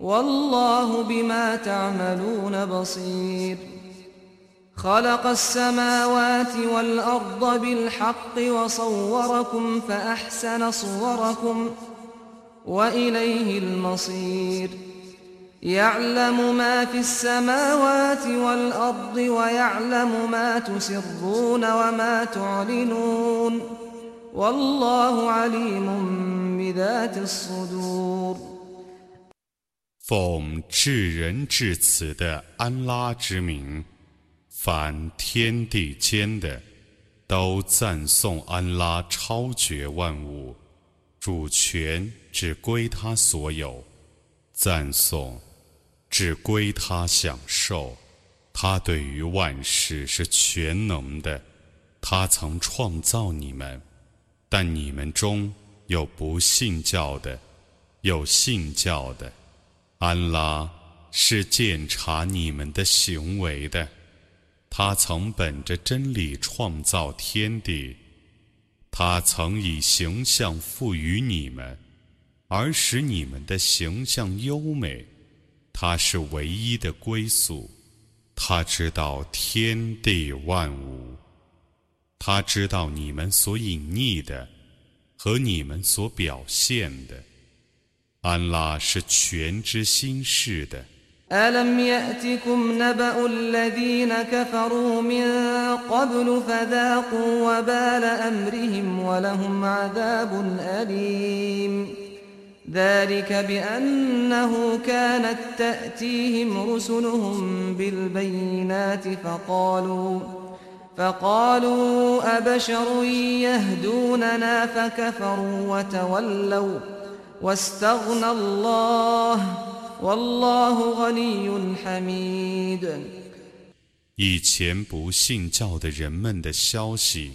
والله بما تعملون بصير. خلق السماوات والأرض بالحق وصوركم فأحسن صوركم وإليه المصير. يعلم ما في السماوات والأرض ويعلم ما تسرون وما تعلنون. والله عليم بذات الصدور. 奉至仁至慈的安拉之名，凡天地间的，都赞颂安拉超绝万物，主权只归他所有，赞颂只归他享受。他对于万事是全能的。他曾创造你们，但你们中有不信教的，有信教的。安拉是鉴察你们的行为的，他曾本着真理创造天地，他曾以形象赋予你们，而使你们的形象优美。他是唯一的归宿，他知道天地万物，他知道你们所隐匿的和你们所表现的。安拉是全知心事的。ألم يأتكم نبأ الذين كفروا من قبل فذاقوا وبال أمرهم ولهم عذاب أليم ذلك بأنه كانت تأتيهم رسلهم بالبينات فقالوا فقالوا أبشر يهدوننا فكفروا وتولوا 以前不信教的人们的消息，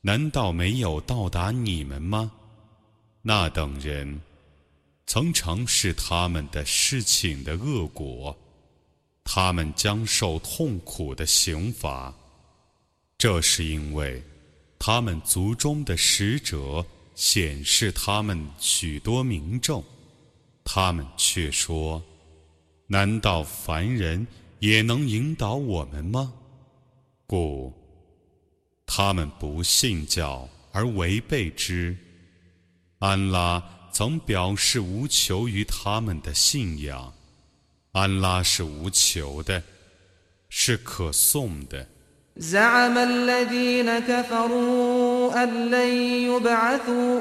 难道没有到达你们吗？那等人曾尝试他们的事情的恶果，他们将受痛苦的刑罚。这是因为他们族中的使者。显示他们许多民众，他们却说：“难道凡人也能引导我们吗？”故他们不信教而违背之。安拉曾表示无求于他们的信仰。安拉是无求的，是可颂的。زعم الذين كفروا أن لن يبعثوا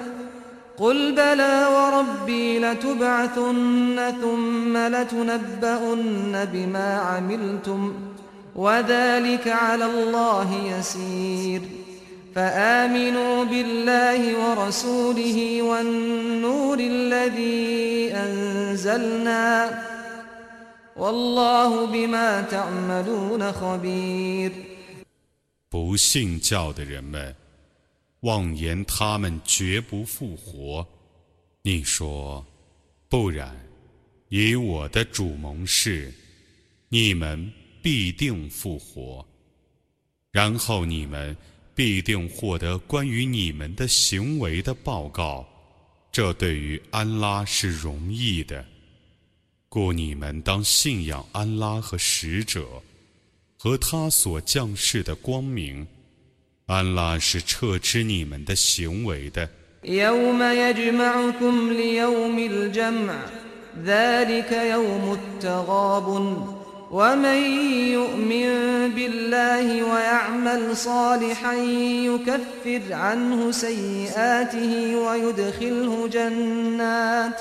قل بلى وربي لتبعثن ثم لتنبؤن بما عملتم وذلك على الله يسير فآمنوا بالله ورسوله والنور الذي أنزلنا والله بما تعملون خبير 不信教的人们妄言他们绝不复活。你说，不然，以我的主盟誓，你们必定复活，然后你们必定获得关于你们的行为的报告。这对于安拉是容易的，故你们当信仰安拉和使者。和他所降世的光明，安拉是撤知你们的行为的。يوم يجمعكم ليوم الجمع ذلك يوم التغاب ومن يؤمن بالله ويعمل صالحا يكفر عنه سيئاته ويدخله جنات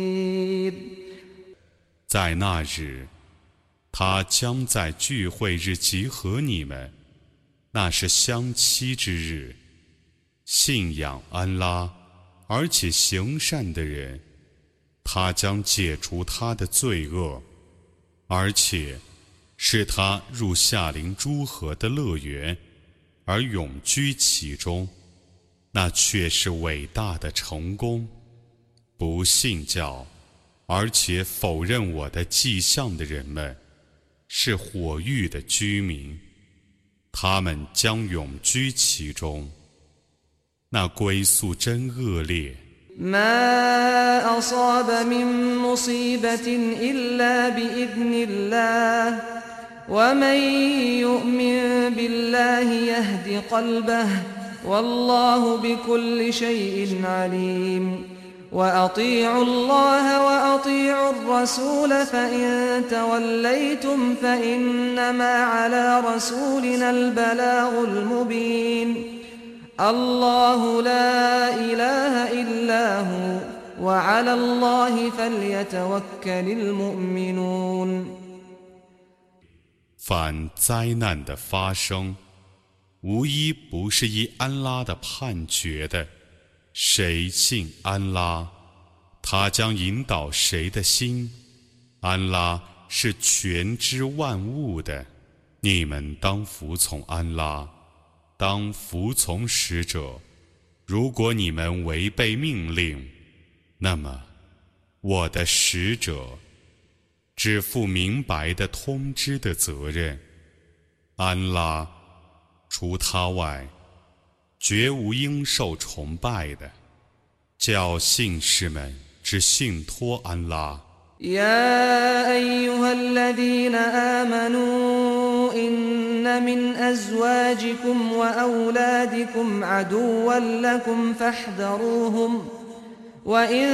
在那日，他将在聚会日集合你们，那是相期之日。信仰安拉，而且行善的人。他将解除他的罪恶，而且使他入夏林诸河的乐园，而永居其中，那却是伟大的成功。不信教，而且否认我的迹象的人们，是火域的居民，他们将永居其中，那归宿真恶劣。ما أصاب من مصيبة إلا بإذن الله ومن يؤمن بالله يهد قلبه والله بكل شيء عليم وأطيعوا الله وأطيعوا الرسول فإن توليتم فإنما على رسولنا البلاغ المبين الله لا إله إلا هو وعلى الله فليتوكل المؤمنون 凡灾难的发生，无一不是依安拉的判决的。 谁信安拉，他将引导谁的心。安拉是全知万物的，你们当服从安拉。当服从使者，如果你们违背命令，那么我的使者只负明白的通知的责任。安拉除他外，绝无应受崇拜的。叫信士们只信托安拉。إن من أزواجكم وأولادكم عدوا لكم فاحذروهم وإن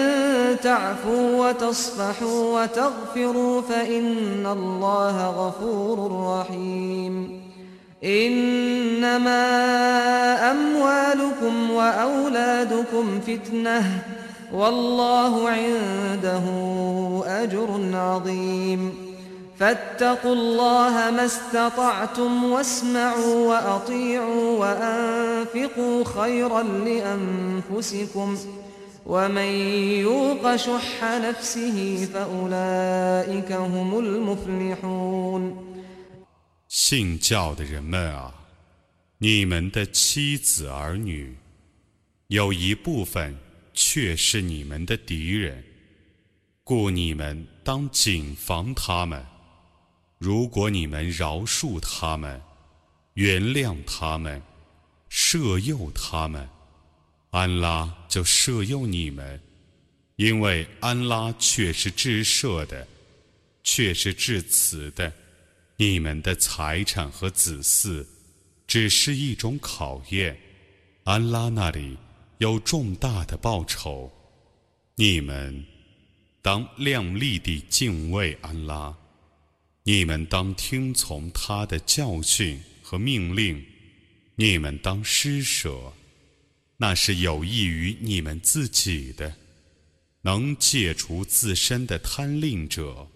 تعفوا وتصفحوا وتغفروا فإن الله غفور رحيم إنما أموالكم وأولادكم فتنة والله عنده أجر عظيم. فاتقوا الله ما استطعتم واسمعوا وأطيعوا وأنفقوا خيرا لأنفسكم ومن يوق شح نفسه فأولئك هم المفلحون. 信教的人们啊，你们的妻子儿女，有一部分却是你们的敌人，故你们当谨防他们。如果你们饶恕他们，原谅他们，赦诱他们，安拉就赦诱你们，因为安拉却是至赦的，却是至慈的。你们的财产和子嗣，只是一种考验，安拉那里有重大的报酬。你们当亮丽地敬畏安拉。你们当听从他的教训和命令，你们当施舍，那是有益于你们自己的。能戒除自身的贪吝者，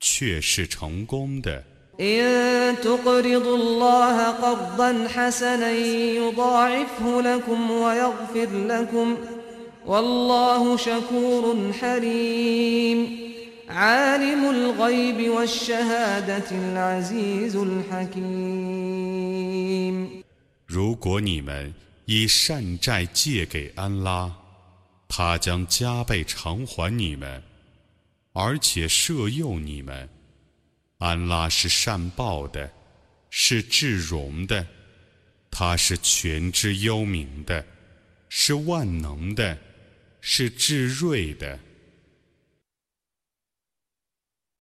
却是成功的。如果你们以善债借给安拉，他将加倍偿还你们，而且赦诱你们。安拉是善报的，是至荣的，他是全知幽冥的，是万能的，是至睿的。